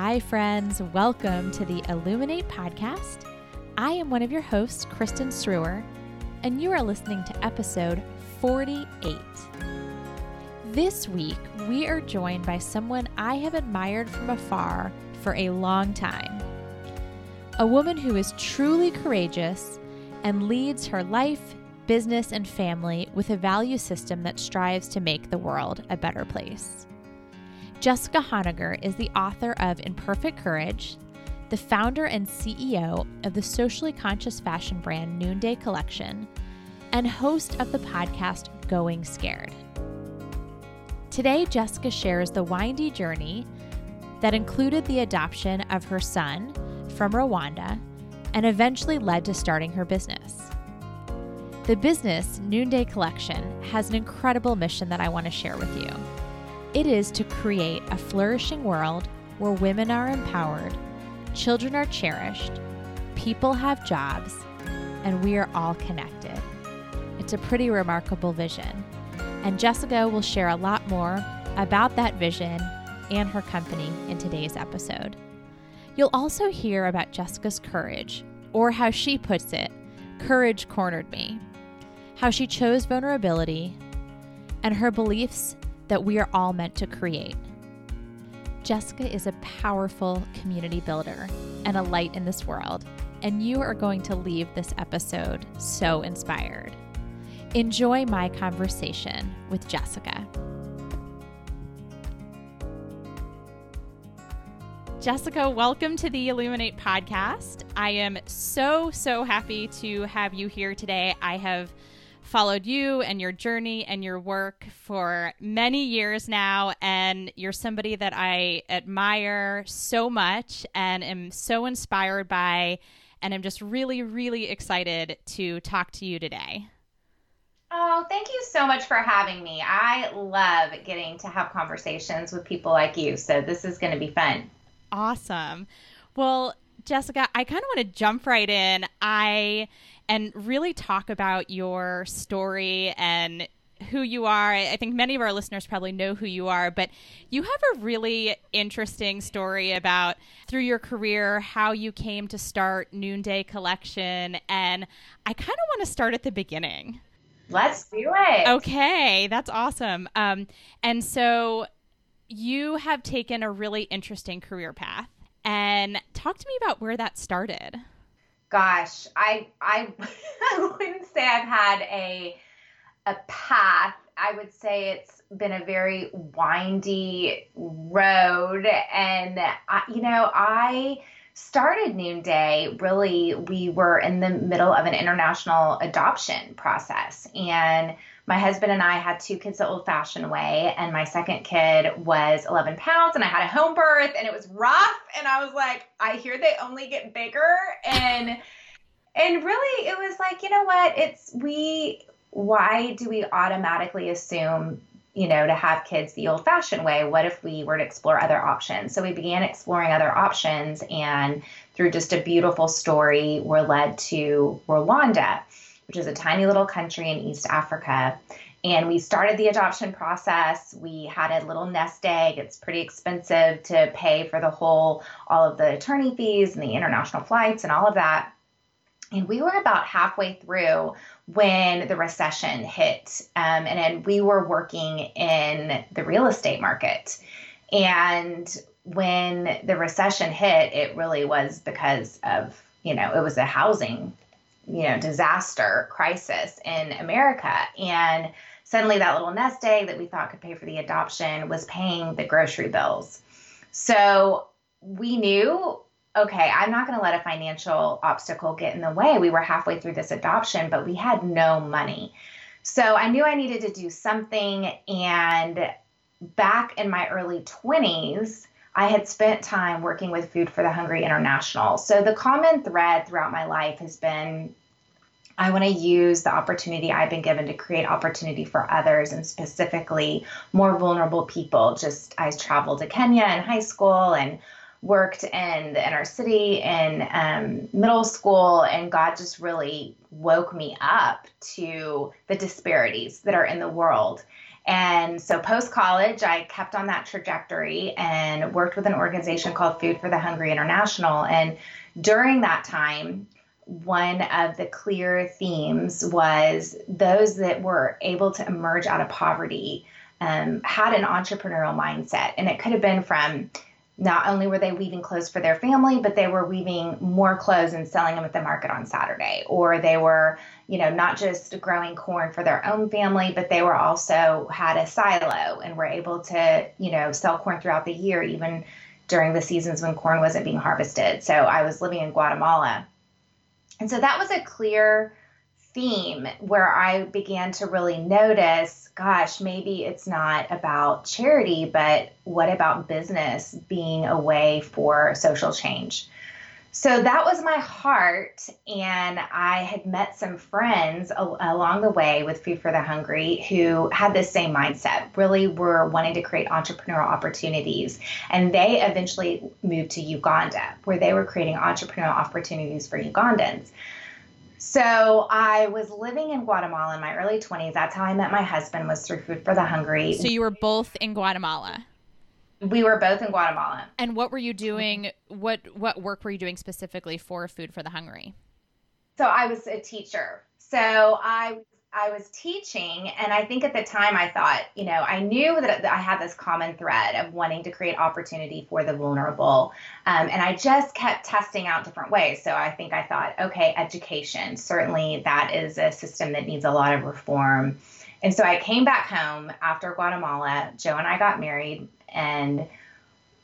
Hi, friends. Welcome to the Illuminate podcast. I am one of your hosts, Kristin Srour, and you are listening to episode 48. This week, we are joined by someone I have admired from afar for a long time. A woman who is truly courageous and leads her life, business, and family with a value system that strives to make the world a better place. Jessica Honegger is the author of Imperfect Courage, the founder and CEO of the socially conscious fashion brand Noonday Collection, and host of the podcast Going Scared. Today, Jessica shares the windy journey that included the adoption of her son from Rwanda and eventually led to starting her business. The business, Noonday Collection, has an incredible mission that I want to share with you. It is to create a flourishing world where women are empowered, children are cherished, people have jobs, and we are all connected. It's a pretty remarkable vision. And Jessica will share a lot more about that vision and her company in today's episode. You'll also hear about Jessica's courage, or how she puts it, courage cornered me, how she chose vulnerability, and her beliefs that we are all meant to create. Jessica is a powerful community builder and a light in this world, and you are going to leave this episode so inspired. Enjoy my conversation with Jessica. Jessica, welcome to the Illuminate podcast. I am so, so happy to have you here today. I have followed you and your journey and your work for many years now. And you're somebody that I admire so much and am so inspired by. And I'm just really, really excited to talk to you today. Oh, thank you so much for having me. I love getting to have conversations with people like you. So this is going to be fun. Awesome. Well, Jessica, I kind of want to jump right in. I and really talk about your story and who you are. I think many of our listeners probably know who you are, but you have a really interesting story about through your career how you came to start Noonday Collection. And I kind of want to start at the beginning. Let's do it. Okay, that's awesome. Um, and so you have taken a really interesting career path. And talk to me about where that started gosh, I I wouldn't say I've had a a path. I would say it's been a very windy road, and I, you know, I started Noonday. Really, we were in the middle of an international adoption process, and my husband and I had two kids the old fashioned way, and my second kid was 11 pounds, and I had a home birth, and it was rough. And I was like, I hear they only get bigger, and and really, it was like, you know what? It's we. Why do we automatically assume you know, to have kids the old fashioned way. What if we were to explore other options? So we began exploring other options, and through just a beautiful story, we're led to Rwanda which is a tiny little country in East Africa. And we started the adoption process. We had a little nest egg. It's pretty expensive to pay for the whole, all of the attorney fees and the international flights and all of that. And we were about halfway through when the recession hit. Um, and then we were working in the real estate market. And when the recession hit, it really was because of, you know, it was a housing you know disaster crisis in America and suddenly that little nest egg that we thought could pay for the adoption was paying the grocery bills. So we knew okay, I'm not going to let a financial obstacle get in the way. We were halfway through this adoption, but we had no money. So I knew I needed to do something. And back in my early 20s, I had spent time working with Food for the Hungry International. So the common thread throughout my life has been I want to use the opportunity I've been given to create opportunity for others and specifically more vulnerable people. Just I traveled to Kenya in high school and worked in the inner city in um, middle school, and God just really woke me up to the disparities that are in the world. And so, post college, I kept on that trajectory and worked with an organization called Food for the Hungry International. And during that time, one of the clear themes was those that were able to emerge out of poverty um, had an entrepreneurial mindset. And it could have been from not only were they weaving clothes for their family, but they were weaving more clothes and selling them at the market on Saturday. Or they were, you know, not just growing corn for their own family, but they were also had a silo and were able to, you know, sell corn throughout the year, even during the seasons when corn wasn't being harvested. So I was living in Guatemala and so that was a clear theme where I began to really notice gosh, maybe it's not about charity, but what about business being a way for social change? So that was my heart. And I had met some friends along the way with Food for the Hungry who had the same mindset, really were wanting to create entrepreneurial opportunities. And they eventually moved to Uganda, where they were creating entrepreneurial opportunities for Ugandans. So I was living in Guatemala in my early 20s. That's how I met my husband was through Food for the Hungry. So you were both in Guatemala. We were both in Guatemala. And what were you doing? What what work were you doing specifically for Food for the Hungry? So I was a teacher. So I I was teaching, and I think at the time I thought, you know, I knew that I had this common thread of wanting to create opportunity for the vulnerable. Um, and I just kept testing out different ways. So I think I thought, okay, education, certainly that is a system that needs a lot of reform. And so I came back home after Guatemala. Joe and I got married, and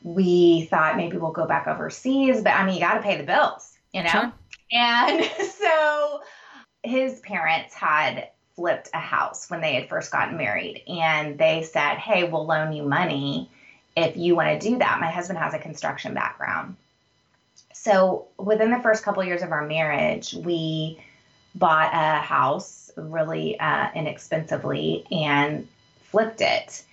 we thought maybe we'll go back overseas. But I mean, you got to pay the bills, you know? Sure. And so his parents had flipped a house when they had first gotten married. And they said, Hey, we'll loan you money if you want to do that. My husband has a construction background. So within the first couple years of our marriage, we bought a house really uh, inexpensively and flipped it.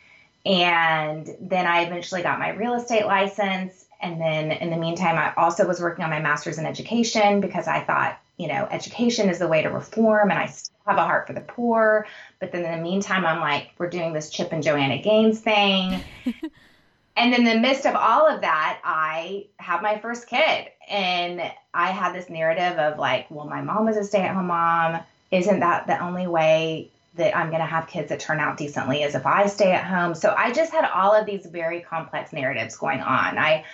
And then I eventually got my real estate license. And then in the meantime, I also was working on my master's in education because I thought, you know, education is the way to reform. And I still have a heart for the poor. But then in the meantime, I'm like, we're doing this Chip and Joanna Gaines thing. and in the midst of all of that, I have my first kid. And I had this narrative of like, well, my mom was a stay at home mom. Isn't that the only way that I'm going to have kids that turn out decently is if I stay at home? So I just had all of these very complex narratives going on. I,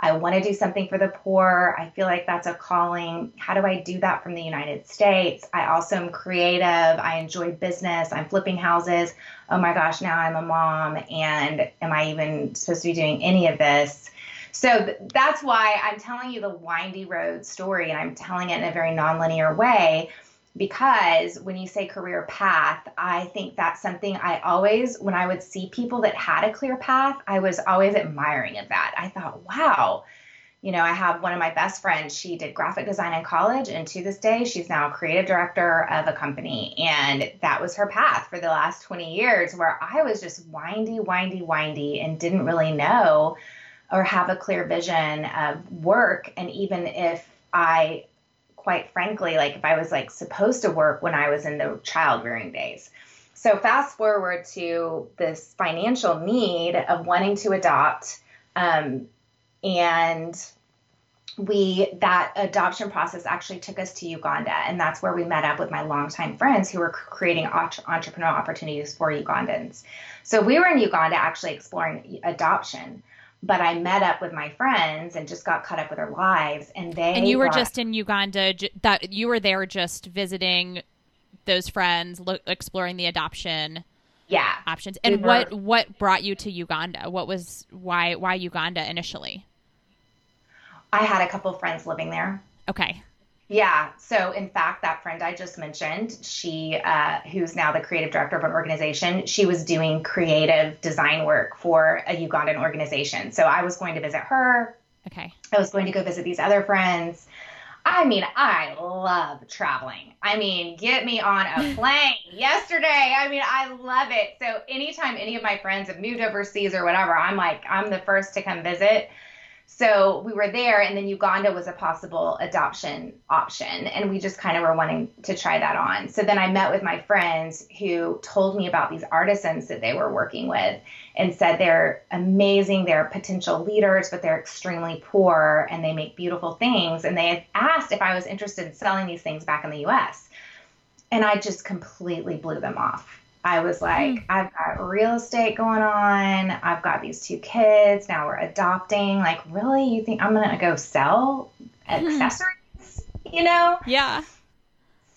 I want to do something for the poor. I feel like that's a calling. How do I do that from the United States? I also am creative. I enjoy business. I'm flipping houses. Oh my gosh, now I'm a mom. And am I even supposed to be doing any of this? So that's why I'm telling you the windy road story and I'm telling it in a very nonlinear way because when you say career path, I think that's something I always, when I would see people that had a clear path, I was always admiring of that. I thought, wow, you know, I have one of my best friends, she did graphic design in college, and to this day, she's now creative director of a company. And that was her path for the last 20 years, where I was just windy, windy, windy, and didn't really know or have a clear vision of work. And even if I quite frankly, like if I was like supposed to work when I was in the child rearing days. So fast forward to this financial need of wanting to adopt, um, and we that adoption process actually took us to Uganda, and that's where we met up with my longtime friends who were creating entrepreneurial opportunities for Ugandans. So we were in Uganda actually exploring adoption but I met up with my friends and just got caught up with our lives. And they and you were brought, just in Uganda. That you were there just visiting those friends, look, exploring the adoption yeah options. And we were, what what brought you to Uganda? What was why why Uganda initially? I had a couple friends living there. Okay. Yeah. So, in fact, that friend I just mentioned, she, uh, who's now the creative director of an organization, she was doing creative design work for a Ugandan organization. So, I was going to visit her. Okay. I was going to go visit these other friends. I mean, I love traveling. I mean, get me on a plane yesterday. I mean, I love it. So, anytime any of my friends have moved overseas or whatever, I'm like, I'm the first to come visit. So we were there, and then Uganda was a possible adoption option, and we just kind of were wanting to try that on. So then I met with my friends who told me about these artisans that they were working with and said they're amazing, they're potential leaders, but they're extremely poor and they make beautiful things. And they asked if I was interested in selling these things back in the US. And I just completely blew them off. I was like, mm. I've got real estate going on. I've got these two kids. Now we're adopting. Like, really? You think I'm going to go sell accessories? You know? Yeah.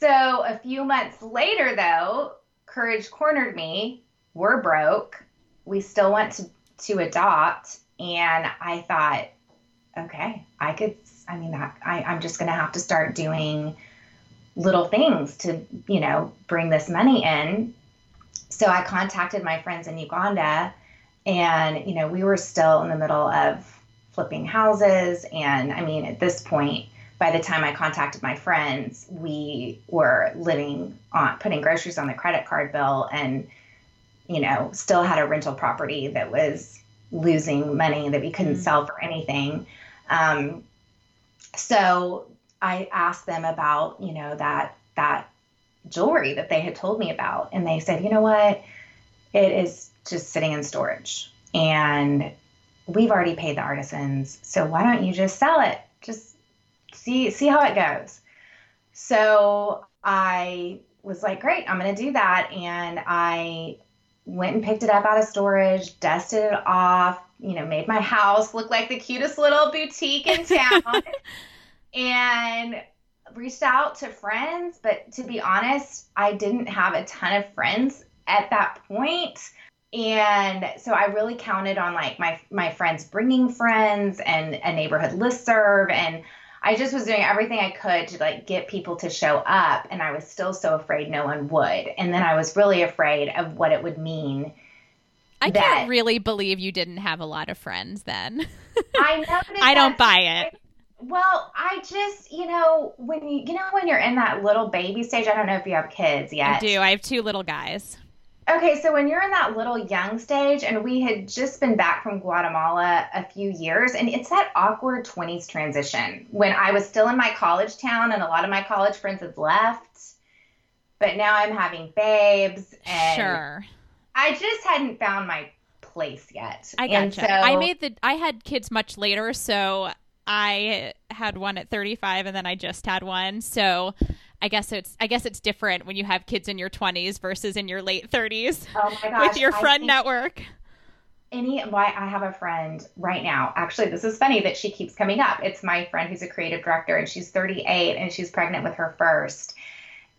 So a few months later, though, Courage cornered me. We're broke. We still want to, to adopt. And I thought, okay, I could, I mean, I, I'm just going to have to start doing little things to, you know, bring this money in so I contacted my friends in Uganda, and you know we were still in the middle of flipping houses, and I mean at this point, by the time I contacted my friends, we were living on putting groceries on the credit card bill, and you know still had a rental property that was losing money that we couldn't mm-hmm. sell for anything. Um, so I asked them about you know that that jewelry that they had told me about. And they said, you know what? It is just sitting in storage. And we've already paid the artisans. So why don't you just sell it? Just see see how it goes. So I was like, great, I'm gonna do that. And I went and picked it up out of storage, dusted it off, you know, made my house look like the cutest little boutique in town. and reached out to friends, but to be honest, I didn't have a ton of friends at that point. And so I really counted on like my my friends bringing friends and a neighborhood list serve and I just was doing everything I could to like get people to show up and I was still so afraid no one would. And then I was really afraid of what it would mean. I that, can't really believe you didn't have a lot of friends then. I know. I don't buy it. Well, I just, you know, when you, you know, when you're in that little baby stage, I don't know if you have kids yet. I do. I have two little guys. Okay, so when you're in that little young stage, and we had just been back from Guatemala a few years, and it's that awkward 20s transition when I was still in my college town and a lot of my college friends had left, but now I'm having babes. And sure. I just hadn't found my place yet. I gotcha. So, I made the, I had kids much later, so I had one at 35 and then I just had one. So I guess it's I guess it's different when you have kids in your 20s versus in your late 30s oh my gosh, with your friend network. Any why I have a friend right now. Actually, this is funny that she keeps coming up. It's my friend who's a creative director and she's 38 and she's pregnant with her first.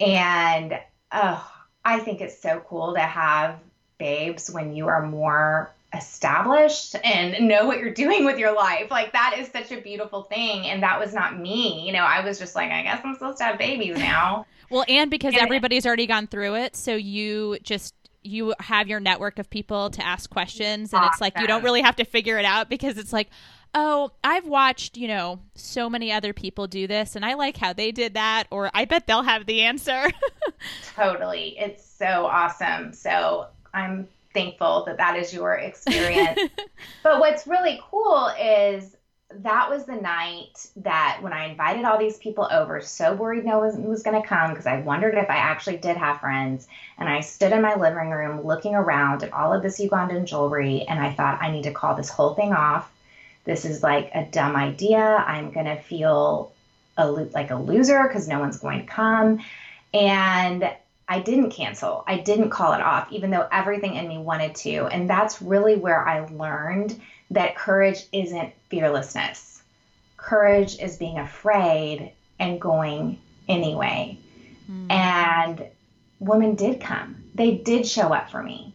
And oh, I think it's so cool to have babes when you are more established and know what you're doing with your life. Like that is such a beautiful thing. And that was not me. You know, I was just like, I guess I'm supposed to have babies now. well, and because and everybody's already gone through it, so you just you have your network of people to ask questions and awesome. it's like you don't really have to figure it out because it's like oh, I've watched, you know, so many other people do this and I like how they did that, or I bet they'll have the answer. totally. It's so awesome. So I'm thankful that that is your experience. but what's really cool is that was the night that when I invited all these people over, so worried no one was going to come because I wondered if I actually did have friends. And I stood in my living room looking around at all of this Ugandan jewelry, and I thought, I need to call this whole thing off. This is like a dumb idea. I'm going to feel a, like a loser because no one's going to come. And I didn't cancel. I didn't call it off, even though everything in me wanted to. And that's really where I learned that courage isn't fearlessness. Courage is being afraid and going anyway. Mm. And women did come, they did show up for me.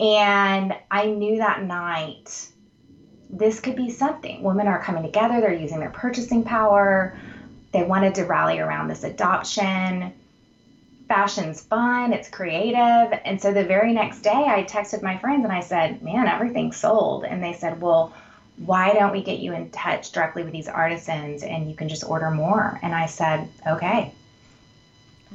And I knew that night this could be something. Women are coming together, they're using their purchasing power. They wanted to rally around this adoption. Fashion's fun, it's creative. And so the very next day, I texted my friends and I said, Man, everything's sold. And they said, Well, why don't we get you in touch directly with these artisans and you can just order more? And I said, Okay.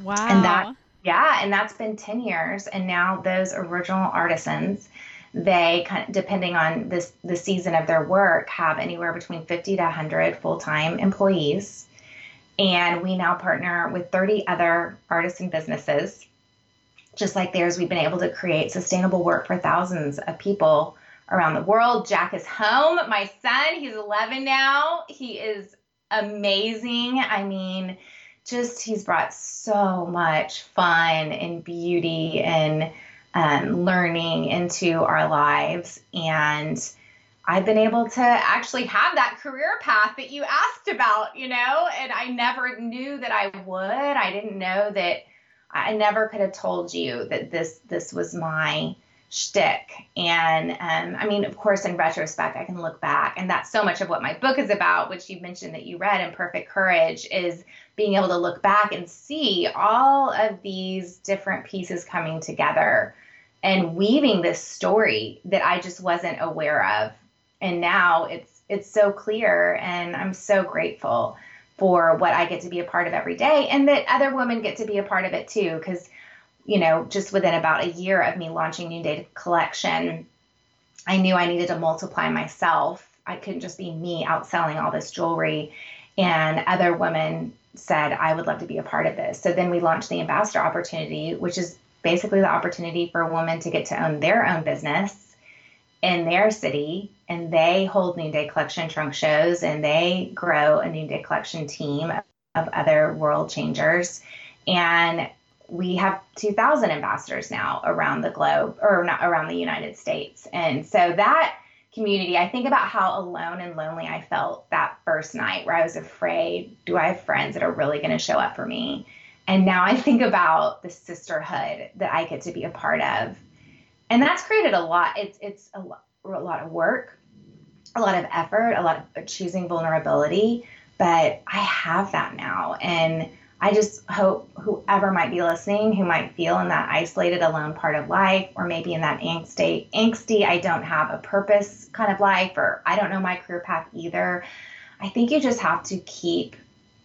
Wow. And that, yeah, and that's been 10 years. And now those original artisans, they kind of, depending on this the season of their work, have anywhere between 50 to 100 full time employees. And we now partner with 30 other artists and businesses. Just like theirs, we've been able to create sustainable work for thousands of people around the world. Jack is home. My son, he's 11 now. He is amazing. I mean, just he's brought so much fun and beauty and um, learning into our lives. And I've been able to actually have that career path that you asked about, you know, and I never knew that I would. I didn't know that I never could have told you that this this was my shtick. And um, I mean, of course, in retrospect, I can look back, and that's so much of what my book is about, which you mentioned that you read Imperfect Courage, is being able to look back and see all of these different pieces coming together and weaving this story that I just wasn't aware of. And now it's it's so clear and I'm so grateful for what I get to be a part of every day and that other women get to be a part of it too cuz you know, just within about a year of me launching Noonday Collection, I knew I needed to multiply myself. I couldn't just be me out selling all this jewelry. And other women said, I would love to be a part of this. So then we launched the ambassador opportunity, which is basically the opportunity for a woman to get to own their own business in their city. And they hold Noonday Collection trunk shows and they grow a Noonday Collection team of other world changers. And we have 2,000 ambassadors now around the globe or not around the United States. And so that community, I think about how alone and lonely I felt that first night where I was afraid do I have friends that are really going to show up for me? And now I think about the sisterhood that I get to be a part of. And that's created a lot. It's, it's a, lot, a lot of work, a lot of effort, a lot of choosing vulnerability. But I have that now. And I just hope whoever might be listening, who might feel in that isolated, alone part of life, or maybe in that angsty, angsty, I don't have a purpose kind of life, or I don't know my career path either. I think you just have to keep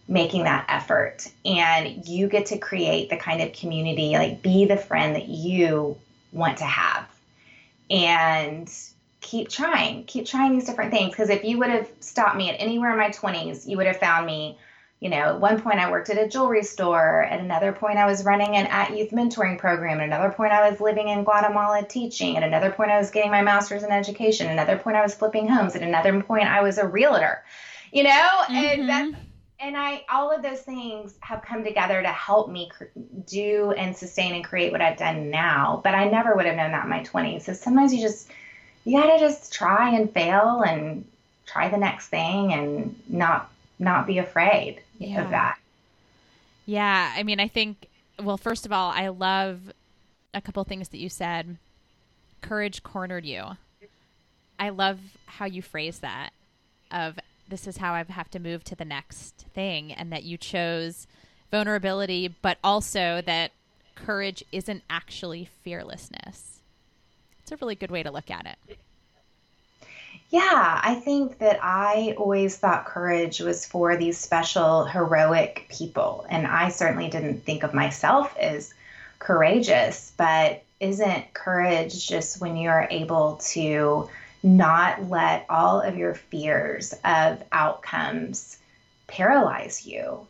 making that effort and you get to create the kind of community, like be the friend that you want to have. And keep trying, keep trying these different things. Because if you would have stopped me at anywhere in my 20s, you would have found me you know, at one point I worked at a jewelry store. At another point, I was running an at youth mentoring program. At another point, I was living in Guatemala teaching. At another point, I was getting my master's in education. At another point, I was flipping homes. At another point, I was a realtor. You know, mm-hmm. and that's and I all of those things have come together to help me cr- do and sustain and create what I've done now. But I never would have known that in my 20s. So sometimes you just you got to just try and fail and try the next thing and not not be afraid yeah. of that. Yeah, I mean, I think well, first of all, I love a couple things that you said. Courage cornered you. I love how you phrase that of this is how I have to move to the next thing and that you chose vulnerability but also that courage isn't actually fearlessness. It's a really good way to look at it. Yeah, I think that I always thought courage was for these special heroic people. And I certainly didn't think of myself as courageous, but isn't courage just when you're able to not let all of your fears of outcomes paralyze you?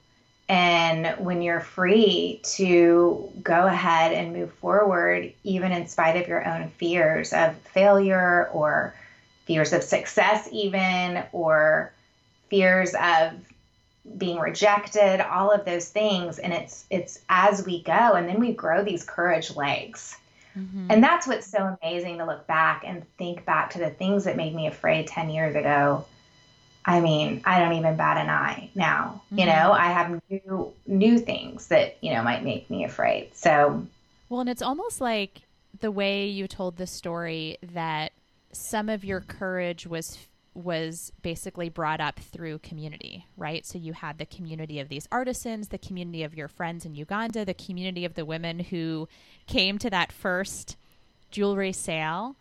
And when you're free to go ahead and move forward, even in spite of your own fears of failure or fears of success, even, or fears of being rejected, all of those things. And it's it's as we go, and then we grow these courage legs. Mm-hmm. And that's what's so amazing to look back and think back to the things that made me afraid 10 years ago. I mean, I don't even bat an eye now. Mm-hmm. You know, I have new new things that, you know, might make me afraid. So Well, and it's almost like the way you told the story that some of your courage was was basically brought up through community, right? So you had the community of these artisans, the community of your friends in Uganda, the community of the women who came to that first jewelry sale,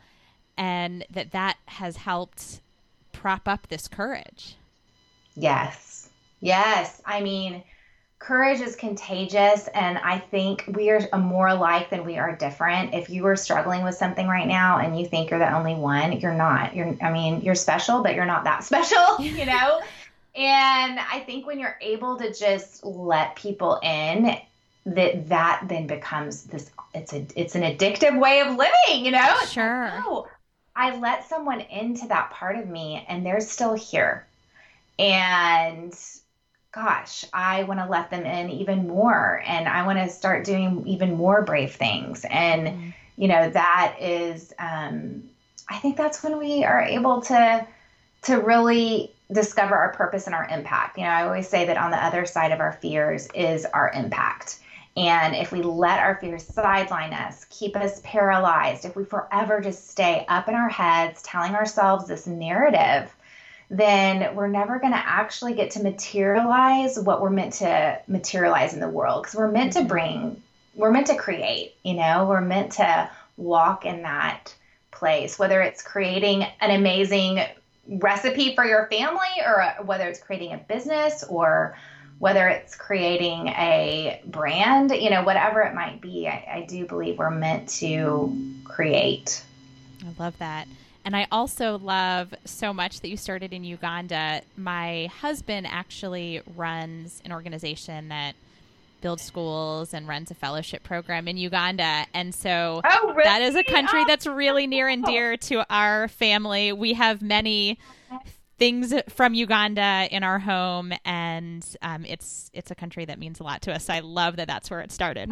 and that that has helped prop up this courage. Yes. Yes. I mean, courage is contagious and i think we are more alike than we are different. If you are struggling with something right now and you think you're the only one you're not. You're i mean you're special but you're not that special you know? And i think when you're able to just let people in that that then becomes this it's a it's an addictive way of living you know? Sure. Oh, i let someone into that part of me and they're still here. And gosh, I want to let them in even more and I want to start doing even more brave things. And, mm-hmm. you know, that is, um, I think that's when we are able to, to really discover our purpose and our impact. You know, I always say that on the other side of our fears is our impact. And if we let our fears sideline us, keep us paralyzed, if we forever just stay up in our heads telling ourselves this narrative then we're never going to actually get to materialize what we're meant to materialize in the world because we're meant to mm-hmm. bring we're meant to create you know? We're meant to walk in that place whether it's creating an amazing recipe for your family or whether it's creating a business or whether it's creating a brand you know whatever it might be I, I do believe we're meant to create. I love that and I also love so much that you started in Uganda. My husband actually runs an organization that builds schools and runs a fellowship program in Uganda. And so oh, really? that is a country that's really near and dear to our family. We have many things from Uganda in our home, and um, it's it's a country that means a lot to us. I love that that's where it started.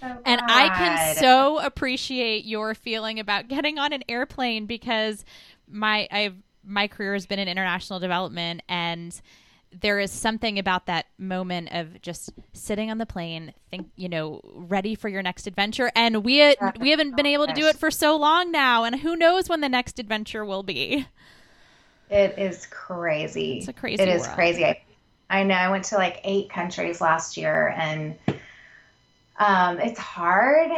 So and oh, I can so appreciate your feeling about getting on an airplane because my I've my career has been in international development and there is something about that moment of just sitting on the plane, think you know, ready for your next adventure. And we uh, we haven't been able to do it for so long now, and who knows when the next adventure will be. It is crazy. It's a crazy. It is world. crazy. I, I know. I went to like eight countries last year, and um, it's hard.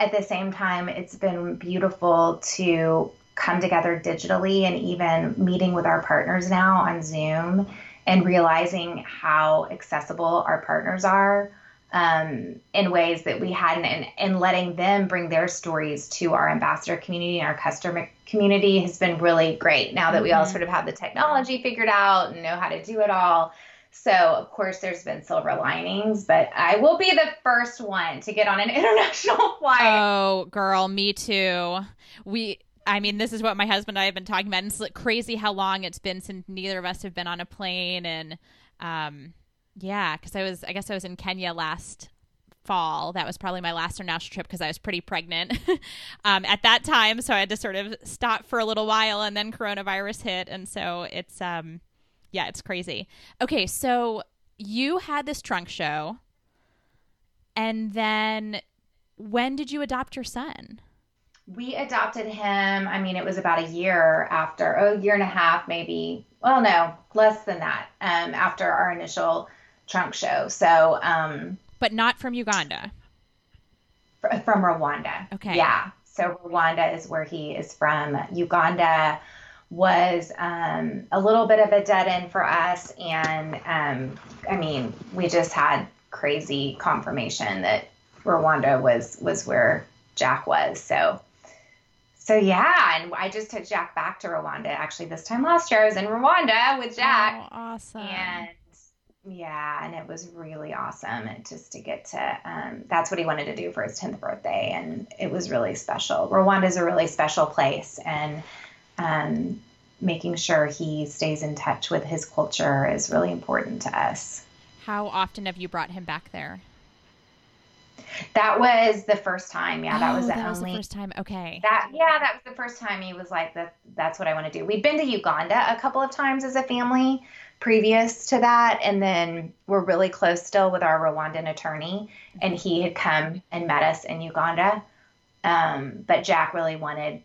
At the same time, it's been beautiful to come together digitally and even meeting with our partners now on Zoom and realizing how accessible our partners are um, in ways that we hadn't, and, and letting them bring their stories to our ambassador community and our customer community has been really great now that we all mm-hmm. sort of have the technology figured out and know how to do it all. So, of course, there's been silver linings, but I will be the first one to get on an international flight. Oh, girl, me too. We, I mean, this is what my husband and I have been talking about. And it's crazy how long it's been since neither of us have been on a plane. And, um, yeah, because I was, I guess I was in Kenya last fall. That was probably my last international trip because I was pretty pregnant um, at that time. So I had to sort of stop for a little while and then coronavirus hit. And so it's, um, yeah, it's crazy. Okay, so you had this trunk show, and then when did you adopt your son? We adopted him. I mean, it was about a year after, oh, a year and a half, maybe. Well, no, less than that. Um, after our initial trunk show. So, um, but not from Uganda. From Rwanda. Okay. Yeah. So Rwanda is where he is from. Uganda was um, a little bit of a dead end for us. And um, I mean, we just had crazy confirmation that Rwanda was was where Jack was. So so yeah, and I just took Jack back to Rwanda. Actually, this time last year I was in Rwanda with Jack. Oh, awesome. And yeah, and it was really awesome and just to get to um, that's what he wanted to do for his 10th birthday and it was really special. Rwanda is a really special place and um, making sure he stays in touch with his culture is really important to us. How often have you brought him back there? That was the first time. Yeah, that oh, was the that only was the first time. Okay. That yeah, that was the first time he was like that. That's what I want to do. We've been to Uganda a couple of times as a family previous to that, and then we're really close still with our Rwandan attorney, and he had come and met us in Uganda. Um, but Jack really wanted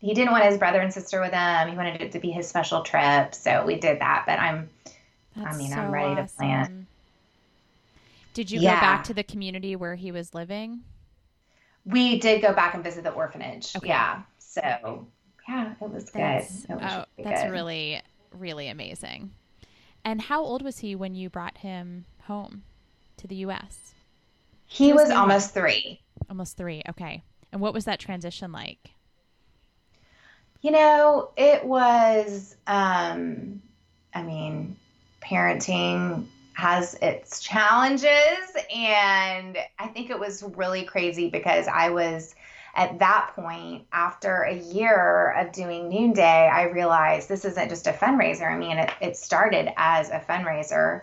he didn't want his brother and sister with him. He wanted it to be his special trip, so we did that. But I'm, That's I mean, so I'm ready awesome. to plan. Did you yeah. go back to the community where he was living? We did go back and visit the orphanage. Okay. Yeah. So yeah, it was that's, good. was oh, really that's good. really, really amazing. And how old was he when you brought him home to the U.S.? He, he was, was almost three. Almost three. Okay. And what was that transition like? You know, it was, um, I mean, parenting has its challenges. And I think it was really crazy because I was at that point, after a year of doing Noonday, I realized this isn't just a fundraiser. I mean, it, it started as a fundraiser.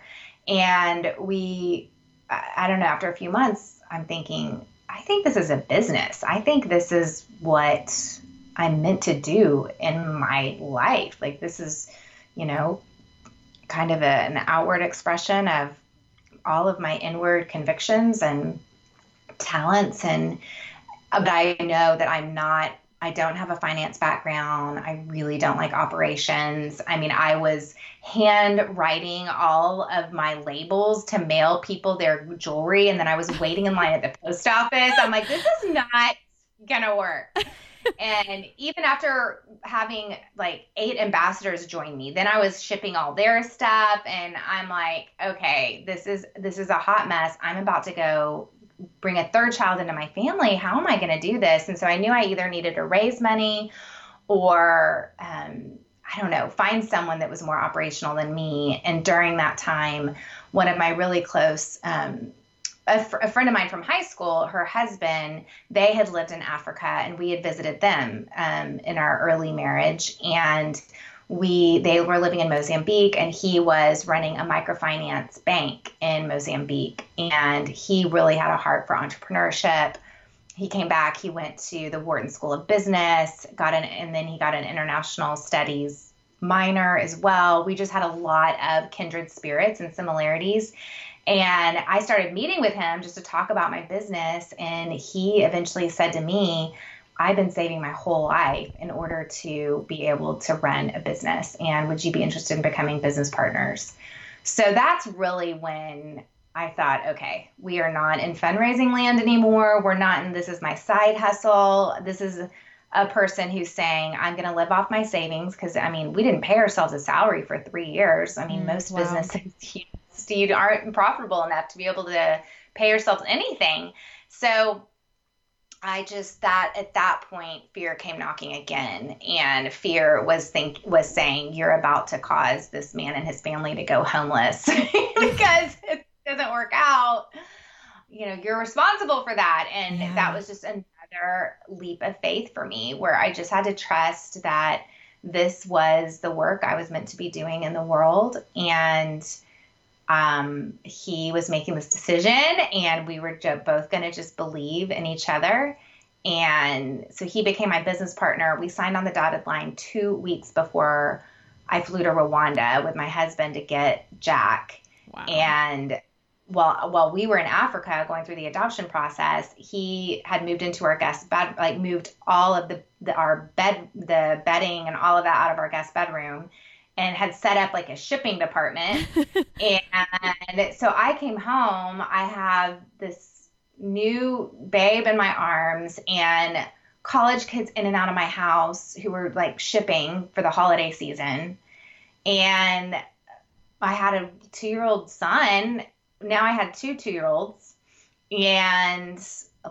And we, I don't know, after a few months, I'm thinking, I think this is a business. I think this is what I'm meant to do in my life. Like, this is, you know, kind of a, an outward expression of all of my inward convictions and talents and uh, but I know that I'm not I don't have a finance background. I really don't like operations. I mean, I was hand writing all of my labels to mail people their jewelry and then I was waiting in line at the post office. I'm like, this is not going to work and even after having like eight ambassadors join me then i was shipping all their stuff and i'm like okay this is this is a hot mess. I'm about to go bring a third child into my family. How am i going to do this? And so i knew i either needed to raise money or um, i don't know find someone that was more operational than me. And during that time one of my really close um, a, fr- a, friend of mine from high school, her husband, they had lived in Africa and we had visited them um, in our early marriage. And we they were living in Mozambique and he was running a microfinance bank in Mozambique. And he really had a heart for entrepreneurship. He came back, he went to the Wharton School of Business, got an and then he got an international studies minor as well. We just had a lot of kindred spirits and similarities. And I started meeting with him just to talk about my business. And he eventually said to me, I've been saving my whole life in order to be able to run a business. And would you be interested in becoming business partners? So that's really when I thought, okay, we are not in fundraising land anymore. We're not in this is my side hustle. This is a person who's saying, I'm going to live off my savings. Because, I mean, we didn't pay ourselves a salary for three years. I mean, mm, most wow. businesses, you aren't profitable enough to be able to pay yourself anything. So I just that at that point fear came knocking again and fear was think was saying you're about to cause this man and his family to go homeless because it doesn't work out. You know, you're responsible for that and yeah. that was just another leap of faith for me where I just had to trust that this was the work I was meant to be doing in the world and um, he was making this decision, and we were both going to just believe in each other. And so he became my business partner. We signed on the dotted line two weeks before I flew to Rwanda with my husband to get Jack. Wow. And while while we were in Africa going through the adoption process, he had moved into our guest bed, like moved all of the, the our bed, the bedding and all of that out of our guest bedroom and had set up like a shipping department. and so I came home, I have this new babe in my arms and college kids in and out of my house who were like shipping for the holiday season. And I had a two year old son. Now I had two two year olds and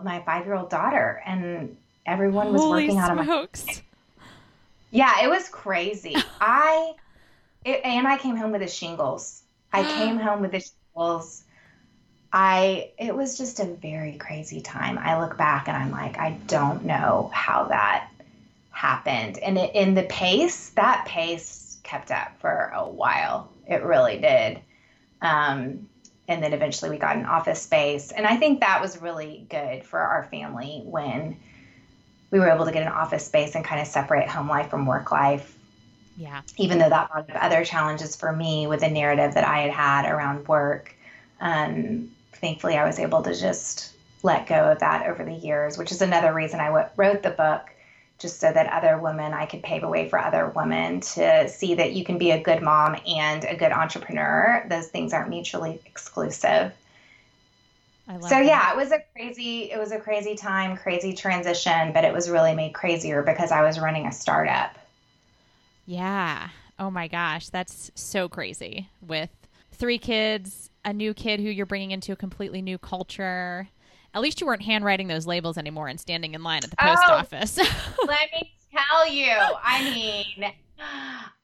my five year old daughter. And everyone was Holy working smokes. out of my. House. Yeah, it was crazy. I it, and I came home with the shingles. I came home with the shingles. I it was just a very crazy time. I look back and I'm like, I don't know how that happened. And it, in the pace, that pace kept up for a while. It really did. Um, and then eventually we got an office space, and I think that was really good for our family when we were able to get an office space and kind of separate home life from work life yeah. Even though that brought up other challenges for me with the narrative that I had had around work. Um, thankfully, I was able to just let go of that over the years, which is another reason I w- wrote the book just so that other women, I could pave a way for other women to see that you can be a good mom and a good entrepreneur. Those things aren't mutually exclusive. so that. yeah, it was a crazy, it was a crazy time, crazy transition, but it was really made crazier because I was running a startup. Yeah. Oh my gosh, that's so crazy with three kids, a new kid who you're bringing into a completely new culture. At least you weren't handwriting those labels anymore and standing in line at the post oh, office. let me tell you. I mean,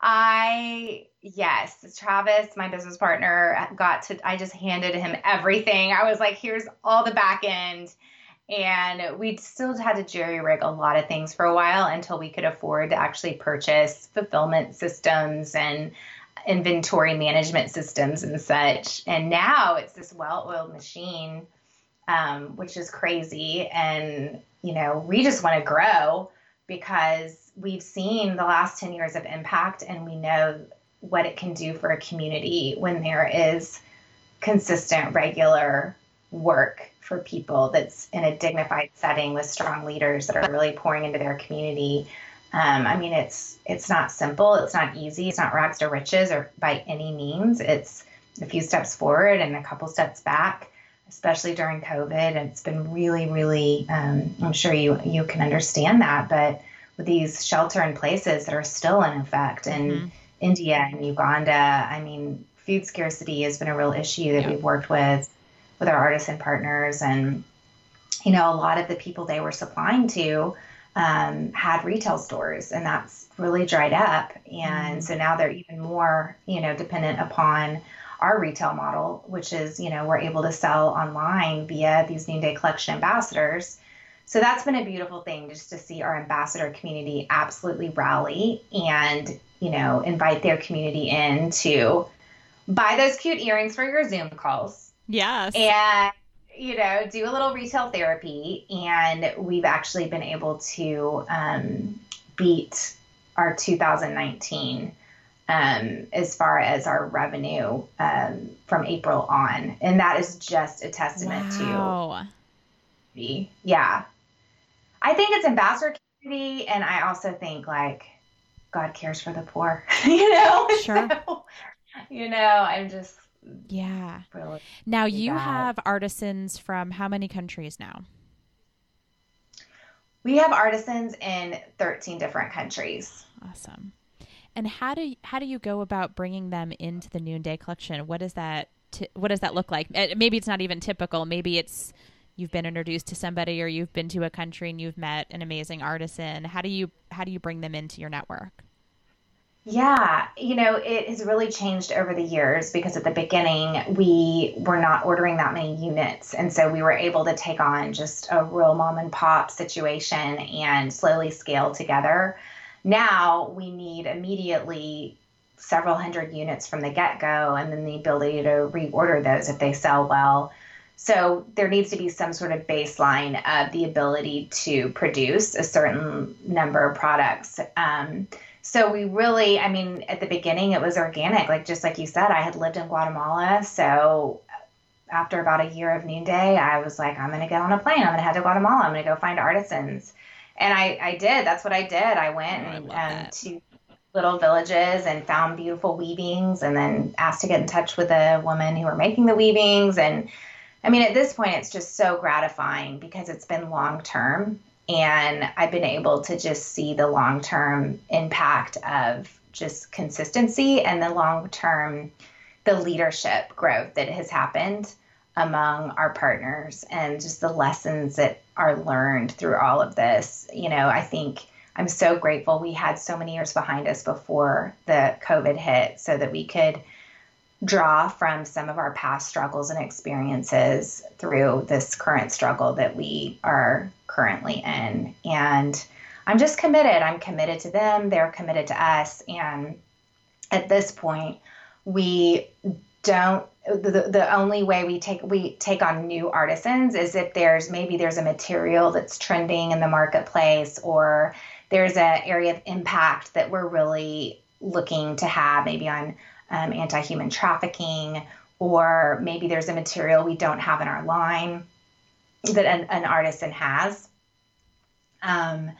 I yes, Travis, my business partner, got to. I just handed him everything. I was like, "Here's all the back end." And we still had to jerry rig a lot of things for a while until we could afford to actually purchase fulfillment systems and inventory management systems and such. And now it's this well oiled machine, um, which is crazy. And, you know, we just want to grow because we've seen the last 10 years of impact and we know what it can do for a community when there is consistent, regular work for people that's in a dignified setting with strong leaders that are really pouring into their community um, I mean, it's it's not simple. It's not easy. It's not rags to riches or by any means. It's a few steps forward and a couple steps back, especially during COVID. And It's been really, really. Um, I'm sure you you can understand that, but with these shelter in places that are still in effect in mm-hmm. India and Uganda, I mean, food scarcity has been a real issue that yeah. we've worked with with our artisan partners, and you know, a lot of the people they were supplying to um, had retail stores, and that's really dried up. And mm-hmm. so now they're even more, you know, dependent upon our retail model, which is, you know, we're able to sell online via these noonday collection ambassadors. So that's been a beautiful thing just to see our ambassador community absolutely rally and, you know, invite their community in to buy those cute earrings for your Zoom calls. Yes. And you know, do a little retail therapy, and we've actually been able to um, beat our 2019 um, as far as our revenue um, from April on, and that is just a testament wow. to, yeah. I think it's ambassador community, and I also think like God cares for the poor, you know. Sure. So, you know, I'm just yeah. Really now you bad. have artisans from how many countries now? We have artisans in 13 different countries. Awesome. And how do how do you go about bringing them into the Noonday collection? What does that t- what does that look like? Eh, maybe it's not even typical. Maybe it's you've been introduced to somebody or you've been to a country and you've met an amazing artisan. How do you how do you bring them into your network? Yeah, you know, it has really changed over the years because at the beginning we were not ordering that many units. And so we were able to take on just a real mom and pop situation and slowly scale together. Now we need immediately several hundred units from the get go and then the ability to reorder those if they sell well. So there needs to be some sort of baseline of the ability to produce a certain number of products. Um, so we really, I mean, at the beginning it was organic, like just like you said, I had lived in Guatemala. So after about a year of Noonday, I was like, I'm going to get on a plane. I'm going to head to Guatemala. I'm going to go find artisans. And I, I did. That's what I did. I went oh, I um, to little villages and found beautiful weavings and then asked to get in touch with the woman who were making the weavings. And I mean, at this point, it's just so gratifying because it's been long term and I've been able to just see the long term impact of just consistency and the long term, the leadership growth that has happened among our partners and just the lessons that are learned through all of this. You know, I think I'm so grateful we had so many years behind us before the COVID hit so that we could draw from some of our past struggles and experiences through this current struggle that we are currently in. And I'm just committed. I'm committed to them. They're committed to us. And at this point, we don't the, the only way we take we take on new artisans is if there's maybe there's a material that's trending in the marketplace or there's an area of impact that we're really looking to have maybe on um, anti-human trafficking or maybe there's a material we don't have in our line that an, an artisan has. Um,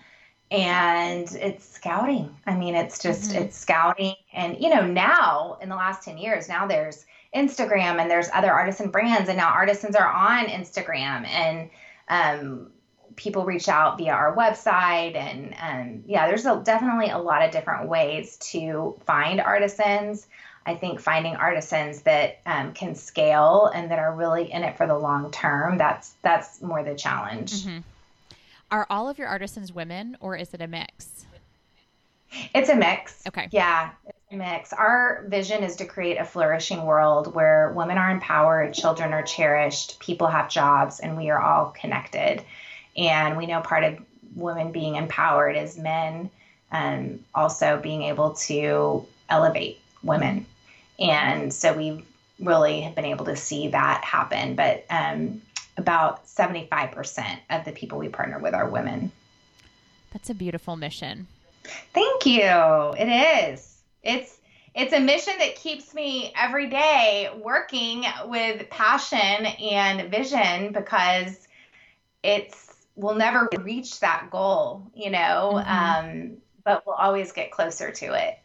and it's scouting. I mean, it's just mm-hmm. it's scouting, and you know now in the last ten years, now there's Instagram and there's other artisan brands, and now artisans are on Instagram, and um, people reach out via our website, and um, yeah, there's a, definitely a lot of different ways to find artisans. I think finding artisans that um, can scale and that are really in it for the long term that's that's more the challenge. Mm-hmm. Are all of your artisans women or is it a mix? It's a mix. Okay. Yeah, it's a mix. Our vision is to create a flourishing world where women are empowered, children are cherished, people have jobs, and we are all connected. And we know part of women being empowered is men um, also being able to elevate women. And so we've really have been able to see that happen. But um, about 75% of the people we partner with are women. That's a beautiful mission. Thank you. It is. It's it's a mission that keeps me every day working with passion and vision because it's we'll never reach that goal, you know, mm-hmm. um, but we'll always get closer to it.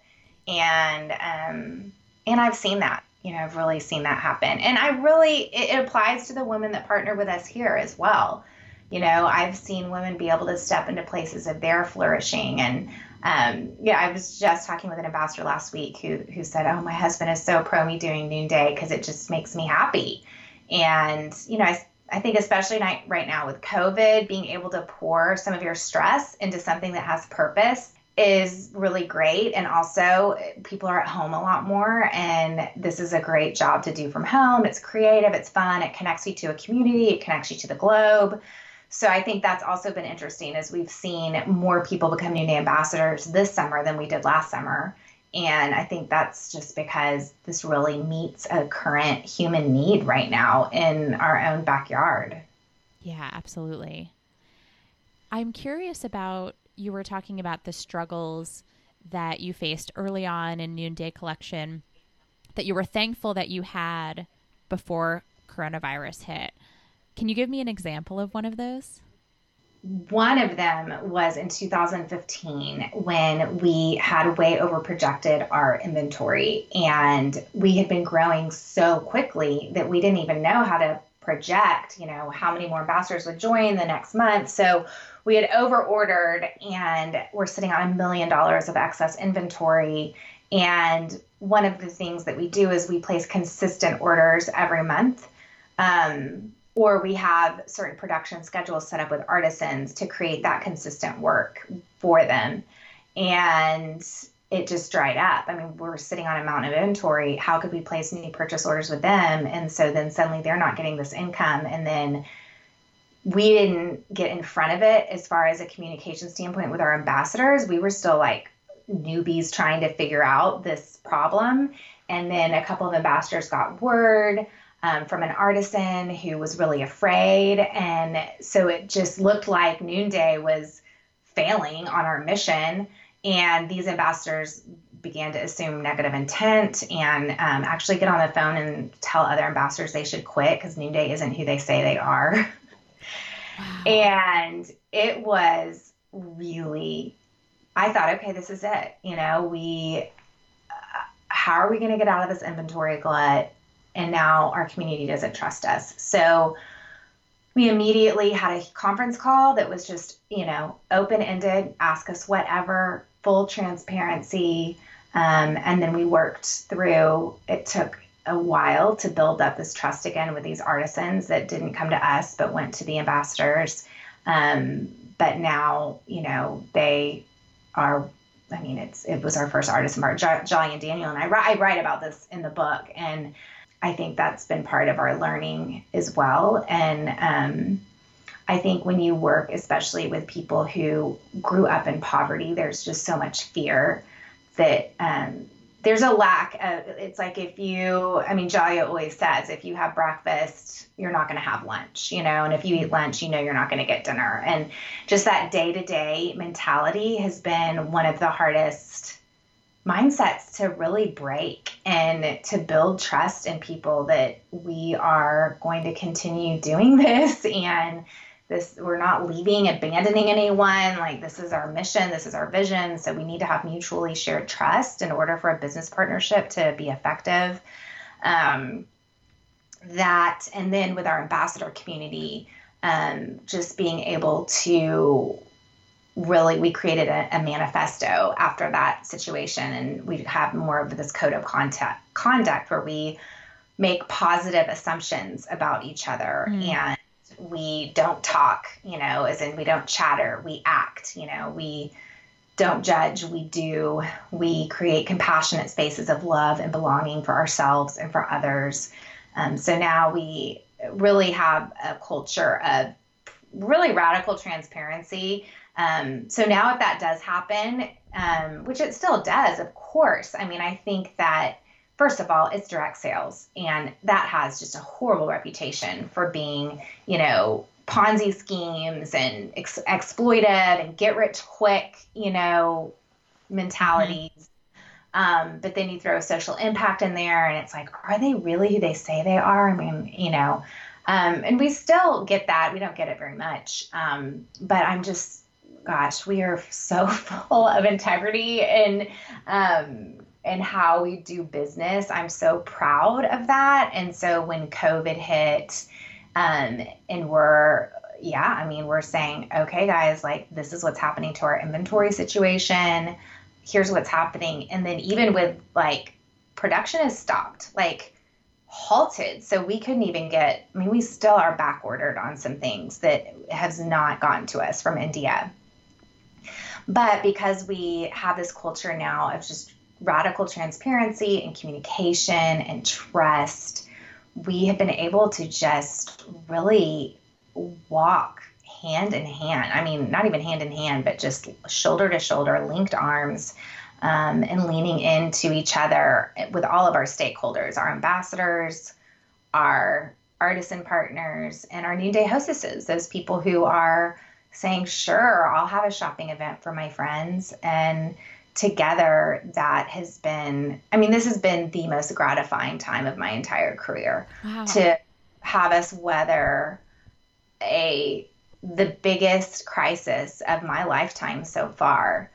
And um, and I've seen that you know, I've really seen that happen. And I really, it, it applies to the women that partner with us here as well. You know, I've seen women be able to step into places of their flourishing. And um, yeah, I was just talking with an ambassador last week who, who said, Oh, my husband is so pro me doing noonday because it just makes me happy. And, you know, I, I think especially right now with COVID, being able to pour some of your stress into something that has purpose is really great. And also, people are at home a lot more, and this is a great job to do from home. It's creative, it's fun, it connects you to a community, it connects you to the globe. So I think that's also been interesting as we've seen more people become Noonday ambassadors this summer than we did last summer. And I think that's just because this really meets a current human need right now in our own backyard. Yeah, absolutely. I'm curious about you were talking about the struggles that you faced early on in Noonday Collection that you were thankful that you had before coronavirus hit. Can you give me an example of one of those? One of them was in 2015 when we had way over projected our inventory and we had been growing so quickly that we didn't even know how to project, you know, how many more ambassadors would join the next month. So we had over ordered and we're sitting on a million dollars of excess inventory. And one of the things that we do is we place consistent orders every month. Um, or we have certain production schedules set up with artisans to create that consistent work for them. And it just dried up. I mean, we're sitting on a mountain of inventory. How could we place new purchase orders with them? And so then suddenly they're not getting this income. And then we didn't get in front of it as far as a communication standpoint with our ambassadors. We were still like newbies trying to figure out this problem. And then a couple of ambassadors got word um, from an artisan who was really afraid. And so it just looked like Noonday was failing on our mission. And these ambassadors began to assume negative intent and um, actually get on the phone and tell other ambassadors they should quit because Noonday isn't who they say they are. And it was really, I thought, okay, this is it. You know, we, uh, how are we going to get out of this inventory glut? And now our community doesn't trust us. So we immediately had a conference call that was just, you know, open ended, ask us whatever, full transparency. Um, and then we worked through, it took a while to build up this trust again with these artisans that didn't come to us but went to the ambassadors. Um, but now, you know, they are. I mean, it's it was our first artisan part, Jalia and Daniel, and I, I write about this in the book, and I think that's been part of our learning as well. And um, I think when you work, especially with people who grew up in poverty, there's just so much fear that um, there's a lack of it's like if you i mean Jalia always says if you have breakfast you're not going to have lunch you know and if you eat lunch you know you're not going to get dinner. And just that day-to-day mentality has been one of the hardest mindsets to really break and to build trust in people that we are going to continue doing this and this we're not leaving abandoning anyone like this is our mission this is our vision so we need to have mutually shared trust in order for a business partnership to be effective um, that and then with our ambassador community um, just being able to really we created a, a, manifesto after that situation and we have more of this code of contact, conduct where we make positive assumptions about each other mm. and we don't talk you know as in we don't chatter we act you know we don't judge we do we create compassionate spaces of love and belonging for ourselves and for others. Um, so now we really have a culture of really radical transparency. Um, so now, if that does happen, um, which it still does, of course, I mean, I think that first of all, it's direct sales, and that has just a horrible reputation for being, you know, Ponzi schemes and ex- exploitive and get rich quick, you know, mentalities. Mm-hmm. Um, but then you throw social impact in there, and it's like, are they really who they say they are? I mean, you know, um, and we still get that. We don't get it very much. Um, but I'm just gosh, we are so full of integrity and um, and how we do business. I'm so proud of that. And so when COVID hit, um, and we're yeah, I mean, we're saying, okay, guys, like this is what's happening to our inventory situation. Here's what's happening. And then even with like production is stopped, like halted. So we couldn't even get, I mean, we still are back ordered on some things that has not gotten to us from India. But because we have this culture now of just radical transparency and communication and trust, we have been able to just really walk hand in hand. I mean, not even hand in hand, but just shoulder to shoulder, linked arms, um, and leaning into each other with all of our stakeholders, our ambassadors, our artisan partners, and our Noonday hostesses, those people who are saying, sure, I'll have a shopping event for my friends. And together, that has been, I mean, this has been the most gratifying time of my entire career wow. to have us weather a the biggest crisis of my lifetime so far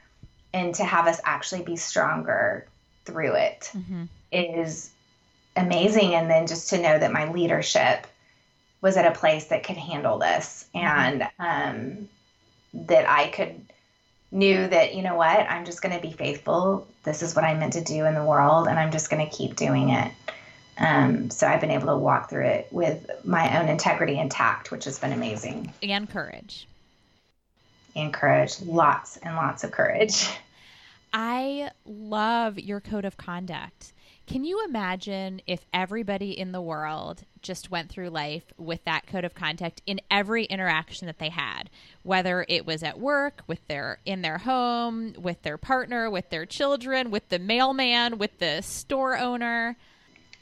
and to have us actually be stronger through it mm-hmm. is amazing and then just to know that my leadership was at a place that could handle this and um, that I could knew that you know what I'm just going to be faithful. This is what I'm meant to do in the world, and I'm just going to keep doing it. Um, so I've been able to walk through it with my own integrity intact, which has been amazing. And courage. And courage, lots and lots of courage. I love your code of conduct. Can you imagine if everybody in the world just went through life with that code of conduct in every interaction that they had, whether it was at work, with their in their home, with their partner, with their children, with the mailman, with the store owner?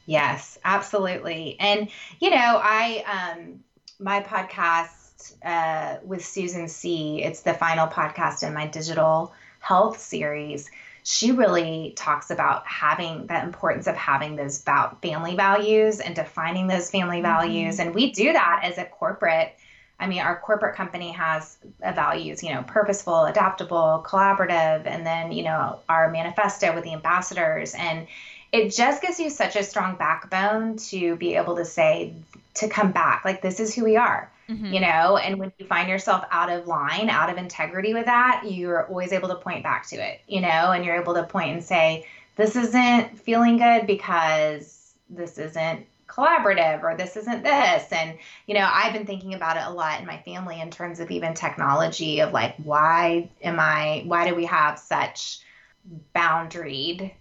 Yes, absolutely. And you know, I um my podcast uh with Susan C, it's the final podcast in my digital health series she really talks about having the importance of having those about family values and defining those family mm-hmm. values. And we do that as a corporate. I mean, our corporate company has values, you know, purposeful, adaptable, collaborative, and then, you know, our manifesto with the ambassadors. And it just gives you such a strong backbone to be able to say, to come back, like, this is who we are mm-hmm. you know and when you find yourself out of line out of integrity with that you're always able to point back to it you know and you're able to point and say this isn't feeling good because this isn't collaborative or this isn't this and you know i've been thinking about it a lot in my family in terms of even technology of like why am i why do we have such boundaried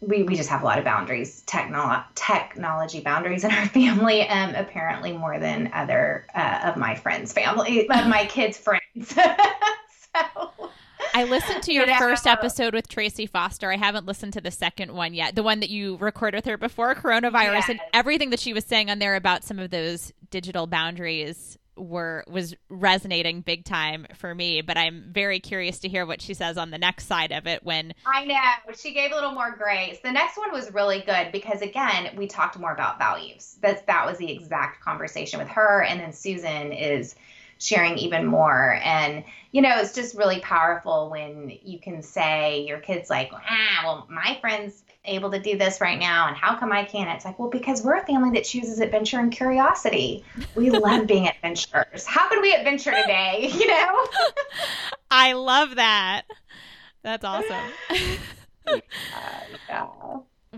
we, we just have a lot of boundaries, techno- technology boundaries in our family, um, apparently more than other uh, of my friends' family, of my kids' friends. so. I listened to your you know, first episode with Tracy Foster. I haven't listened to the second one yet, the one that you recorded with her before coronavirus, yes. and everything that she was saying on there about some of those digital boundaries were was resonating big time for me but i'm very curious to hear what she says on the next side of it when i know. She gave a little more grace. The next one was really good because again we talked more about values. That that was the exact conversation with her. And then susan is sharing even more. And, you know, it's just really powerful when you can say your kid's like, ah, well, my friend's able to do this right now, and how come I can't? It's like, well, because we're a family that chooses adventure and curiosity. We love being adventurers. How could we adventure today? You know? I love that. That's awesome. uh, yeah.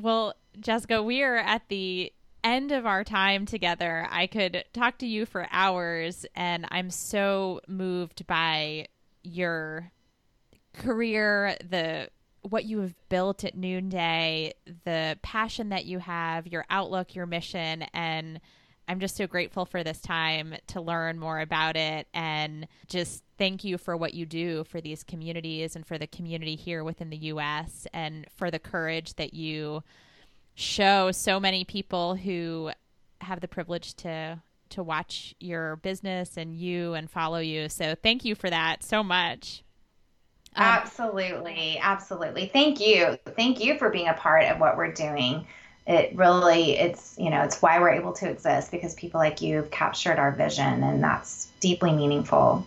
Well, Jessica, we are at the end of our time together. I could talk to you for hours, and I'm so moved by your career, the what you have built at Noonday, the passion that you have, your outlook, your mission, and I'm just so grateful for this time to learn more about it and just thank you for what you do for these communities and for the community here within the US and for the courage that you show so many people who have the privilege to to watch your business and you and follow you. So thank you for that so much. Um, absolutely. Absolutely. Thank you. Thank you for being a part of what we're doing. It really, it's, you know, it's why we're able to exist because people like you have captured our vision and that's deeply meaningful.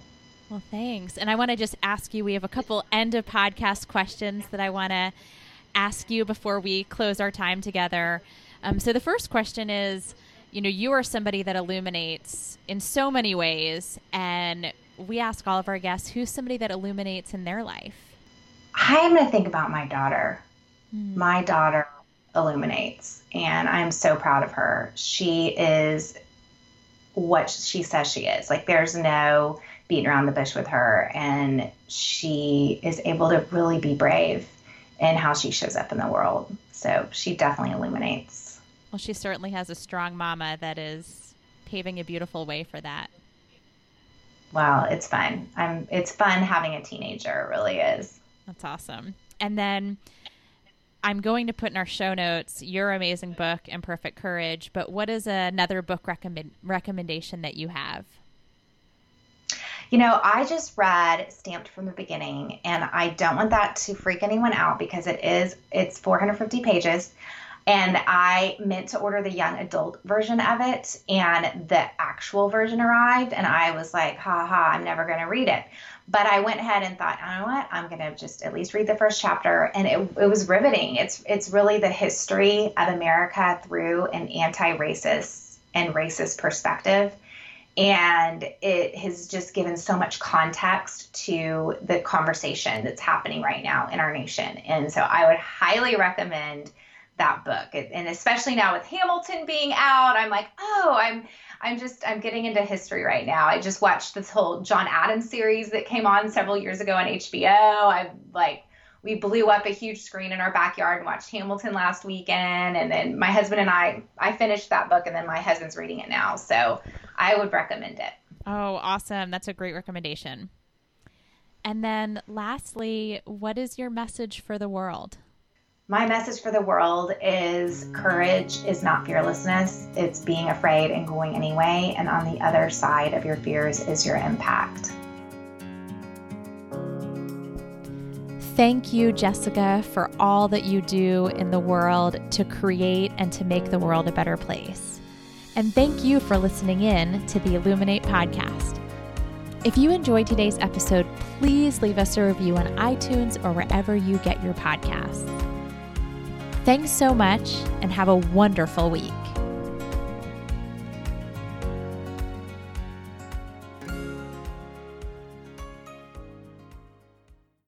Well, thanks. And I want to just ask you we have a couple end of podcast questions that I want to ask you before we close our time together. Um, so the first question is, you know, you are somebody that illuminates in so many ways, and we ask all of our guests who's somebody that illuminates in their life. I'm going to think about my daughter. Mm. My daughter illuminates, and I'm so proud of her. She is what she says she is. Like, there's no beating around the bush with her, and she is able to really be brave in how she shows up in the world. So she definitely illuminates. Well, she certainly has a strong mama that is paving a beautiful way for that well, it's fun. I'm it's fun having a teenager, it really is. That's awesome. And then I'm going to put in our show notes your amazing book, Imperfect Courage, but what is another book recommend recommendation that you have? You know, I just read Stamped from the Beginning, and I don't want that to freak anyone out because it is it's 450 pages and I meant to order the young adult version of it, and the actual version arrived, and I was like, ha ha, I'm never going to read it. But I went ahead and thought, you know what, I'm going to just at least read the first chapter, and it, it was riveting. It's it's really the history of America through an anti-racist and racist perspective. And it has just given so much context to the conversation that's happening right now in our nation. And so I would highly recommend that book. And especially now with hamilton being out i'm like oh i'm i'm just i'm getting into history right now. I just watched this whole john adams series that came on several years ago on hbo i like we blew up a huge screen in our backyard and watched hamilton last weekend and then my husband and i i finished that book and then my husband's reading it now so i would recommend it oh awesome that's a great recommendation and then lastly what is your message for the world my message for the world is courage is not fearlessness. It's being afraid and going anyway. And on the other side of your fears is your impact. Thank you, Jessica, for all that you do in the world to create and to make the world a better place. And thank you for listening in to the Illuminate podcast. If you enjoyed today's episode, please leave us a review on iTunes or wherever you get your podcasts. Thanks so much and have a wonderful week.